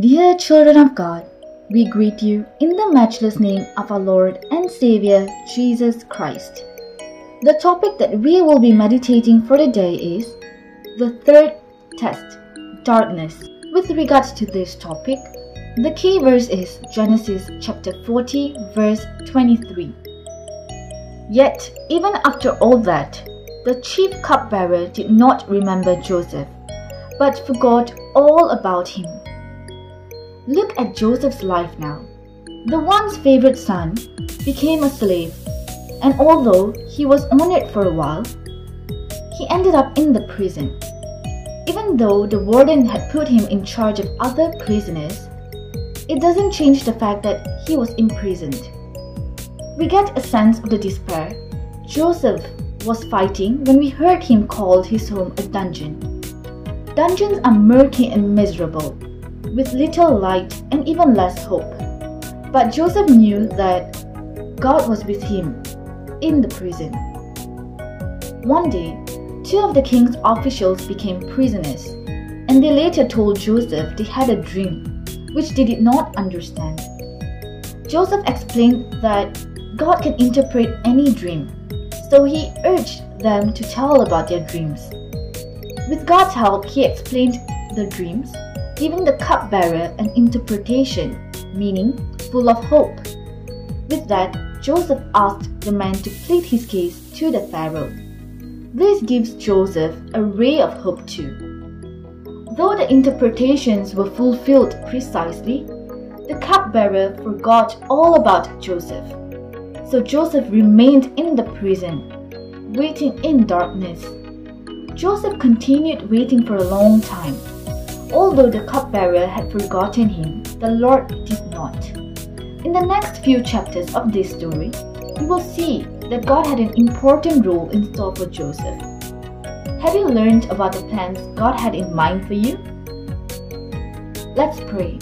Dear children of God, we greet you in the matchless name of our Lord and Savior Jesus Christ. The topic that we will be meditating for today is the third test, darkness. With regards to this topic, the key verse is Genesis chapter 40, verse 23. Yet, even after all that, the chief cupbearer did not remember Joseph, but forgot all about him. Look at Joseph's life now. The once favorite son became a slave, and although he was honored for a while, he ended up in the prison. Even though the warden had put him in charge of other prisoners, it doesn't change the fact that he was imprisoned. We get a sense of the despair Joseph was fighting when we heard him call his home a dungeon. Dungeons are murky and miserable, with little light and even less hope. But Joseph knew that God was with him in the prison. One day, two of the king's officials became prisoners, and they later told Joseph they had a dream, which they did not understand. Joseph explained that God can interpret any dream, so he urged them to tell about their dreams. With God's help, he explained the dreams giving the cupbearer an interpretation, meaning full of hope. With that, Joseph asked the man to plead his case to the Pharaoh. This gives Joseph a ray of hope too. Though the interpretations were fulfilled precisely, the cupbearer forgot all about Joseph. So Joseph remained in the prison, waiting in darkness. Joseph continued waiting for a long time Although the cupbearer had forgotten him, the Lord did not. In the next few chapters of this story, you will see that God had an important role in store for Joseph. Have you learned about the plans God had in mind for you? Let's pray.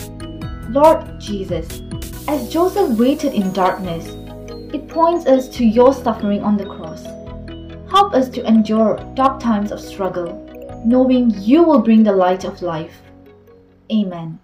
Lord Jesus, as Joseph waited in darkness, it points us to your suffering on the cross. Help us to endure dark times of struggle knowing you will bring the light of life. Amen.